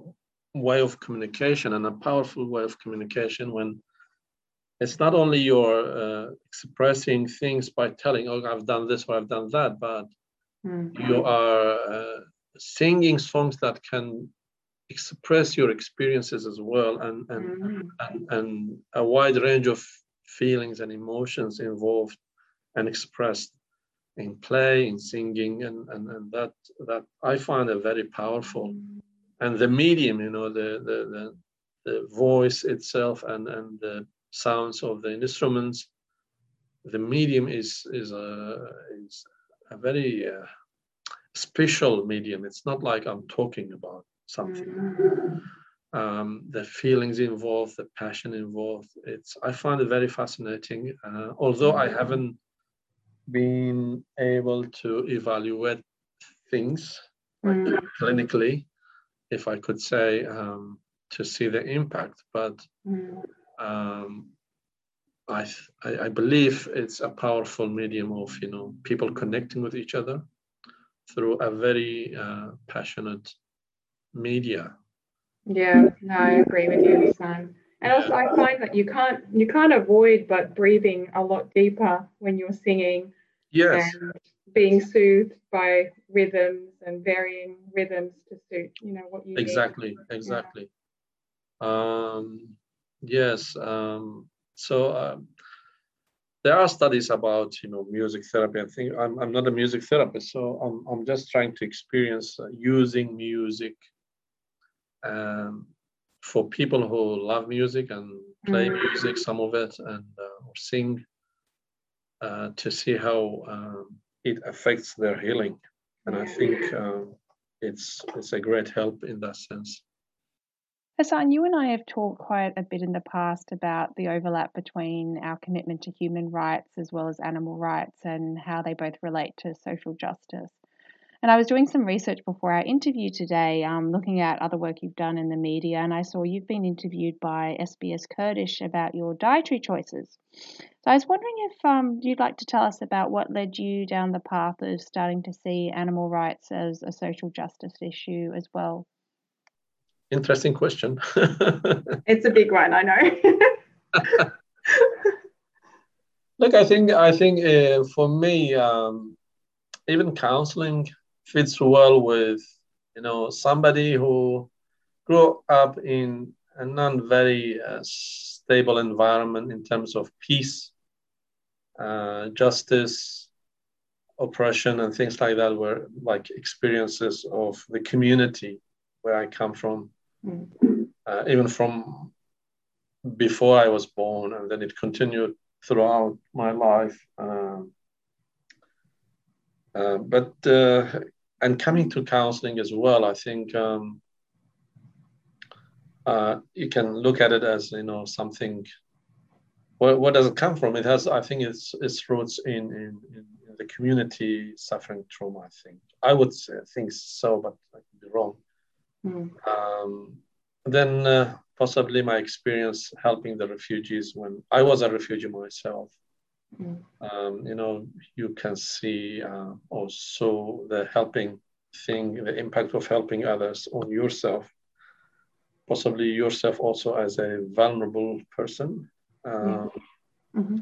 way of communication and a powerful way of communication when it's not only you're uh, expressing things by telling, oh, I've done this or I've done that, but mm. you are uh, singing songs that can express your experiences as well and and, mm. and, and a wide range of feelings and emotions involved and expressed in play in singing and, and, and that that i find it very powerful and the medium you know the the, the, the voice itself and and the sounds of the instruments the medium is is a is a very uh, special medium it's not like i'm talking about something mm um, the feelings involved, the passion involved. It's I find it very fascinating. Uh, although I haven't been able to evaluate things like, mm. clinically, if I could say, um, to see the impact, but mm. Um, I, I, believe it's a powerful medium of you know people connecting with each other through a very uh, passionate media yeah, no, I agree with you, son. And also, I find that you can't you can't avoid but breathing a lot deeper when you're singing. Yes. And being soothed by rhythms and varying rhythms to suit you know what you exactly need. exactly. Yeah. Um, yes. Um, so. Um, there are studies about you know music therapy. I think I'm, I'm not a music therapist, so I'm, I'm just trying to experience uh, using music um, for people who love music and play mm. music, some of it, and uh, or sing, uh, to see how um, it affects their healing. And I think uh, it's it's a great help in that sense. Hassan, you and I have talked quite a bit in the past about the overlap between our commitment to human rights as well as animal rights and how they both relate to social justice. And I was doing some research before our interview today, um, looking at other work you've done in the media, and I saw you've been interviewed by SBS Kurdish about your dietary choices. So I was wondering if um, you'd like to tell us about what led you down the path of starting to see animal rights as a social justice issue as well. Interesting question. it's a big one, I know. Look, I think I think uh, for me, um, even counseling fits well with you know somebody who grew up in a non very uh, stable environment in terms of peace, uh, justice, oppression, and things like that were like experiences of the community where I come from. Uh, even from before I was born, and then it continued throughout my life. Um, uh, but uh, and coming to counseling as well, I think um, uh, you can look at it as you know something. Where, where does it come from? It has, I think, its its roots in in, in the community suffering trauma. I think I would say, think so, but I could be wrong. Mm. Um, then uh, possibly my experience helping the refugees when I was a refugee myself. Mm. Um, you know, you can see uh, also the helping thing, the impact of helping others on yourself, possibly yourself also as a vulnerable person. Um, mm-hmm.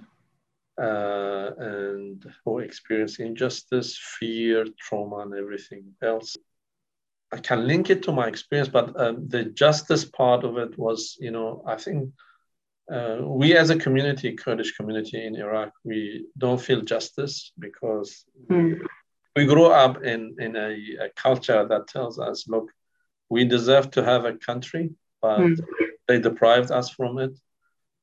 uh, and who experience injustice, fear, trauma, and everything else. I can link it to my experience, but um, the justice part of it was, you know, I think uh, we as a community, Kurdish community in Iraq, we don't feel justice because mm. we grew up in, in a, a, culture that tells us, look, we deserve to have a country, but mm. they deprived us from it.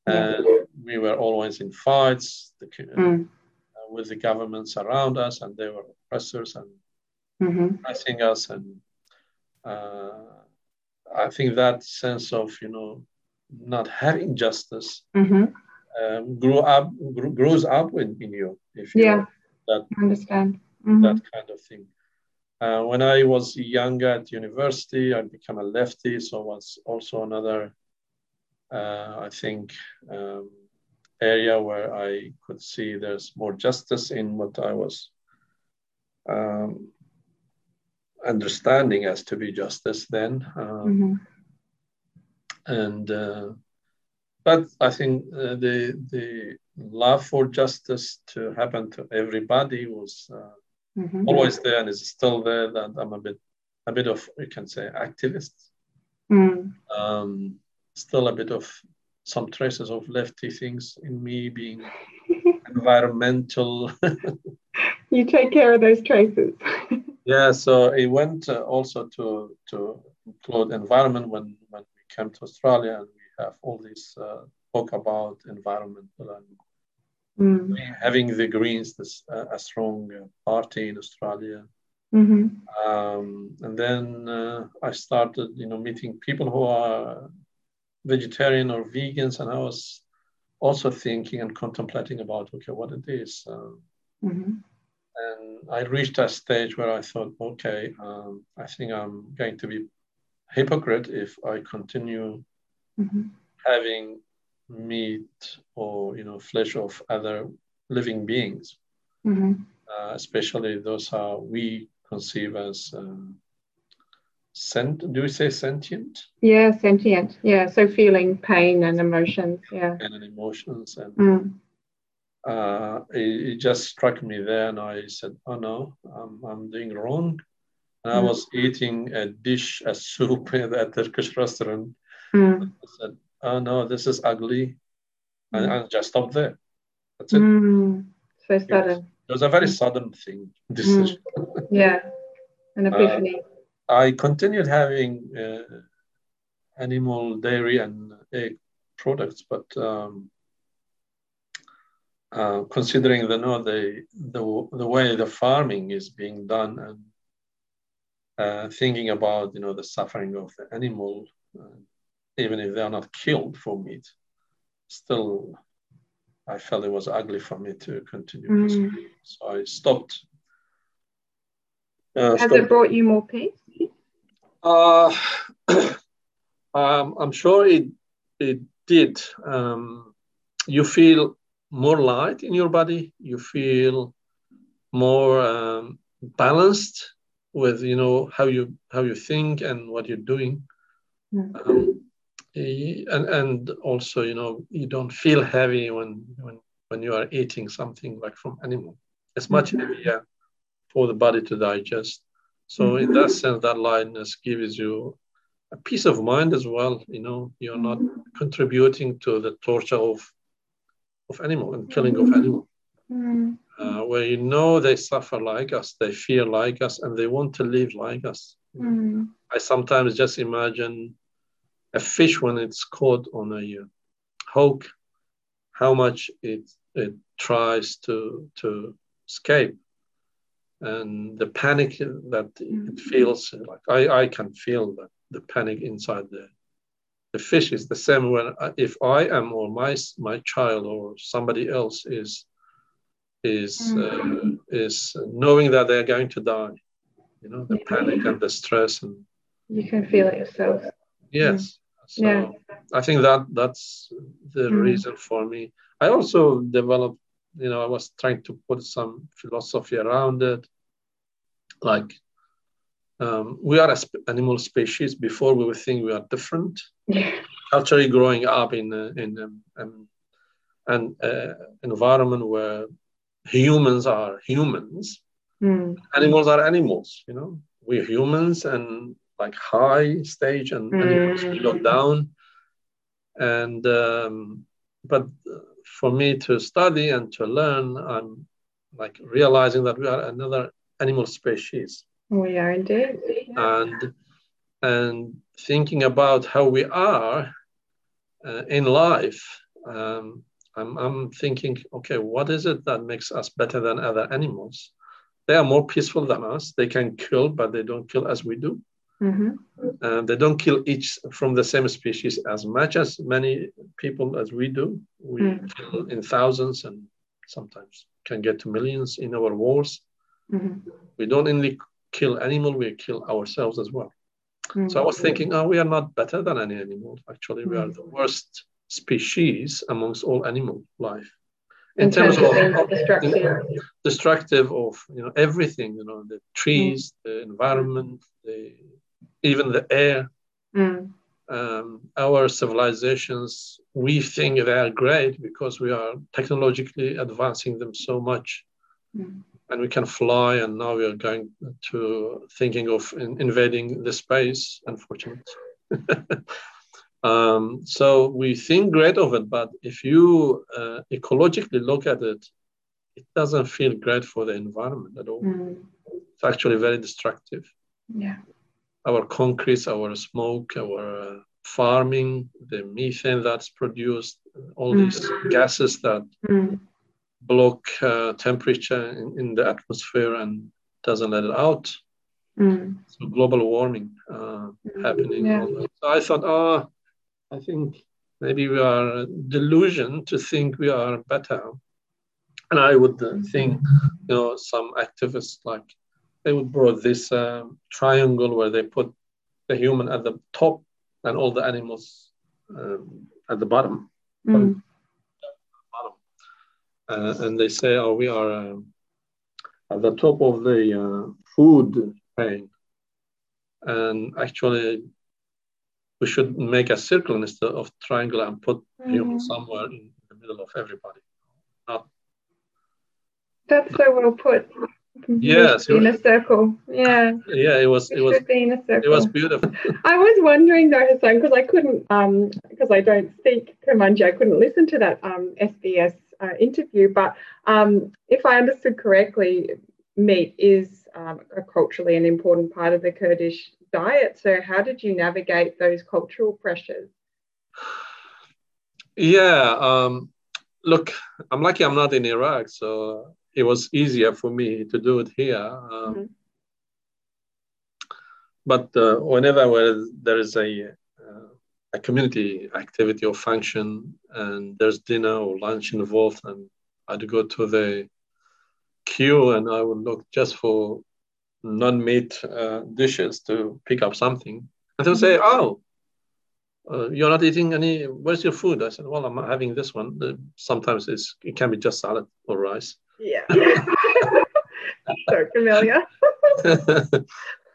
And yeah. we were always in fights the, mm. uh, with the governments around us, and they were oppressors and mm-hmm. oppressing us. And uh, I think that sense of, you know, not having justice mm-hmm. um, grow up grows up in, in you if you yeah that I understand mm-hmm. that kind of thing. Uh, when I was younger at university, I became a lefty, so was also another, uh, I think, um, area where I could see there's more justice in what I was um, understanding as to be justice then. Um, mm-hmm. And uh, but I think uh, the the love for justice to happen to everybody was uh, mm-hmm. always there and is still there. That I'm a bit a bit of you can say activist. Mm. Um, still a bit of some traces of lefty things in me being environmental. you take care of those traces. yeah, so it went uh, also to to include environment when when we came to Australia and we have all these uh, talk about environmental and mm. having the Greens, this uh, a strong uh, party in Australia. Mm-hmm. Um, and then uh, I started, you know, meeting people who are vegetarian or vegans, and I was also thinking and contemplating about, okay, what it is. Um, mm-hmm. And I reached a stage where I thought, okay, um, I think I'm going to be hypocrite if I continue mm-hmm. having meat or you know flesh of other living beings, mm-hmm. uh, especially those how we conceive as uh, sent. Do we say sentient? Yeah, sentient. Yeah, so feeling pain and emotions. Yeah, and emotions and. Mm. Uh, it, it, just struck me there, and I said, "Oh no, I'm, I'm doing wrong." And I mm. was eating a dish, a soup at a Turkish restaurant. Mm. I said, oh no, this is ugly, and, mm. and just stop there. That's it. Mm. So sudden. It was, it was, a very sudden thing. Decision. Mm. Yeah, an epiphany. Uh, I continued having uh, animal dairy and egg products, but um, uh, considering the no the, the the way the farming is being done and uh, thinking about you know the suffering of the animal uh, even if they are not killed for meat, still I felt it was ugly for me to continue mm. So I stopped. Uh, Has stopped. it brought you more peace? Uh, um, I'm sure it it did. Um, you feel more light in your body. You feel more um, balanced with you know how you how you think and what you're doing. Mm. Um, and and also you know you don't feel heavy when when when you are eating something like from animal it's much mm-hmm. heavier for the body to digest so mm-hmm. in that sense that lightness gives you a peace of mind as well you know you're not contributing to the torture of of animal and killing of animal mm-hmm. uh, where you know they suffer like us they feel like us and they want to live like us mm-hmm. i sometimes just imagine a fish when it's caught on a uh, hook, how much it it tries to to escape, and the panic that mm-hmm. it feels. Like I I can feel that the panic inside the the fish is the same when if I am or my my child or somebody else is is mm-hmm. uh, is knowing that they're going to die. You know the panic and the stress and you can feel it yourself. Yes. So yeah. I think that that's the mm. reason for me. I also developed, you know, I was trying to put some philosophy around it. Like, um, we are an sp- animal species before we would think we are different. Yeah. Culturally growing up in, uh, in um, um, an uh, environment where humans are humans, mm. animals are animals, you know, we're humans and like high stage and, mm. was below down. And um, but for me to study and to learn, I'm like realizing that we are another animal species. We are indeed. And and thinking about how we are uh, in life, um, I'm, I'm thinking, okay, what is it that makes us better than other animals? They are more peaceful than us. They can kill, but they don't kill as we do. Mm-hmm. Uh, they don't kill each from the same species as much as many people as we do. We mm. kill in thousands and sometimes can get to millions in our wars. Mm-hmm. We don't only kill animal, we kill ourselves as well. Mm-hmm. So I was thinking, oh, we are not better than any animal. Actually, we are Mm. the worst species amongst all animal life. in terms of being destructive. destructive of you know everything, you know, the trees, the environment, the even the air. Mm. Um, our civilizations, we think they are great because we are technologically advancing them so much. Mm. And we can fly and now we are going to thinking of in, invading the space unfortunately um, so we think great of it but if you uh, ecologically look at it it doesn't feel great for the environment at all Mm. it's actually very destructive Yeah. our concretes our smoke our uh, farming the methane that's produced all Mm. these gases that Mm. Block uh, temperature in, in the atmosphere and doesn't let it out. Mm. So global warming uh, happening. Yeah. So I thought, oh, I think maybe we are delusion to think we are better. And I would uh, think, you know, some activists like they would brought this um, triangle where they put the human at the top and all the animals um, at the bottom. Mm. Uh, and they say, oh, we are um, at the top of the uh, food chain. And actually, we should make a circle instead of triangle and put human Mm. somewhere in the middle of everybody. Not That's so well put. Yes, in a circle. Yeah, yeah, it was it it was be in a circle. it was beautiful. I was wondering though, Hassan, because I couldn't, um, because I don't speak Kurmanji, I couldn't listen to that um, SBS uh, interview. But um, if I understood correctly, meat is um, a culturally an important part of the Kurdish diet. So how did you navigate those cultural pressures? Yeah, um, look, I'm lucky I'm not in Iraq, so it was easier for me to do it here. Um, Mhm. But uh, whenever there is a a community activity or function, and there's dinner or lunch involved, and I'd go to the queue and I would look just for non-meat uh, dishes to pick up something, and they'll say, "Oh." uh, you're not eating any. Where's your food? I said, well, I'm having this one. Uh, Sometimes it's, it can be just salad or rice. Yeah. so familiar.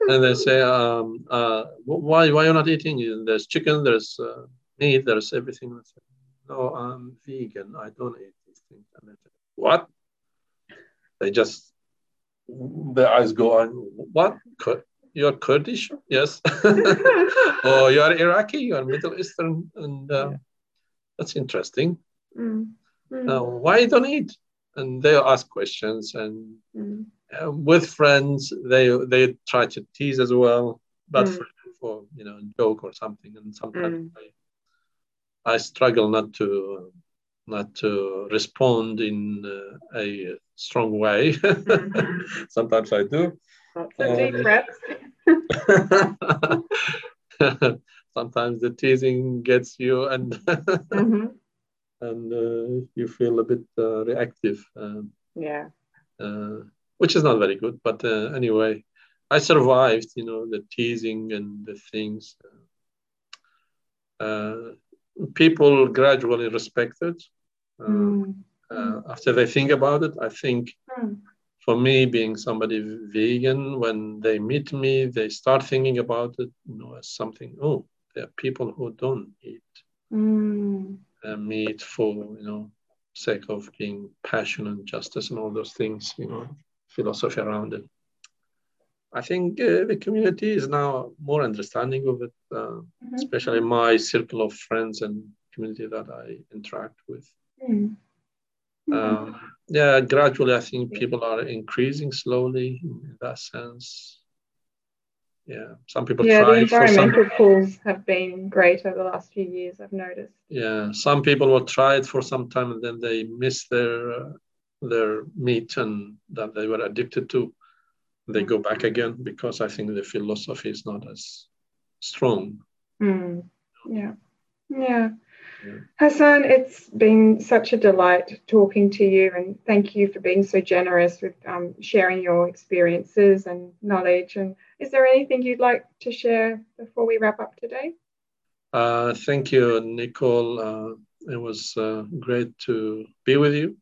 and they say, um, uh, wh- why why you're not eating? There's chicken, there's uh, meat, there's everything. I said, no, I'm vegan. I don't eat these things. And they say, what? They just their eyes go on. What? You're Kurdish? Yes. or you're Iraqi? You're Middle Eastern, and uh, Yeah. that's interesting. Mm, mm, why you don't eat? And they'll ask questions, and mm, uh, with friends, they they try to tease as well, but Mm. for, for you know joke or something. And sometimes Mm. I, I struggle not to not to respond in uh, a strong way. Sometimes I do. Lots of deep Um, breaths. sometimes the teasing gets you, and Mhm. and uh, you feel a bit uh, reactive. Um, Yeah. uh, which is not very good. But uh, anyway, I survived, you know, the teasing and the things. Uh, people gradually respected. Uh, Mm, uh, after they think about it, I think mm, for me, being somebody vegan, when they meet me, they start thinking about it, you know, as something. Oh, there are people who don't eat mm. meat for, you know, sake of being passion and justice and all those things, you know, philosophy around it. I think uh, the community is now more understanding of it, uh, Mhm. especially my circle of friends and community that I interact with. Mm. Um, yeah, gradually, I think people are increasing slowly in that sense. Yeah, some people Yeah, the try it for some. environmental pools have been great over the last few years, I've noticed. Yeah, some people will try it for some time and then they miss their uh, their meat and that they were addicted to. They go back again because I think the philosophy is not as strong. Mm. Yeah. Yeah. Hassan, it's been such a delight talking to you, and thank you for being so generous with um, sharing your experiences and knowledge. And is there anything you'd like to share before we wrap up today? Uh, thank you, Nicole. Uh, it was uh, great to be with you.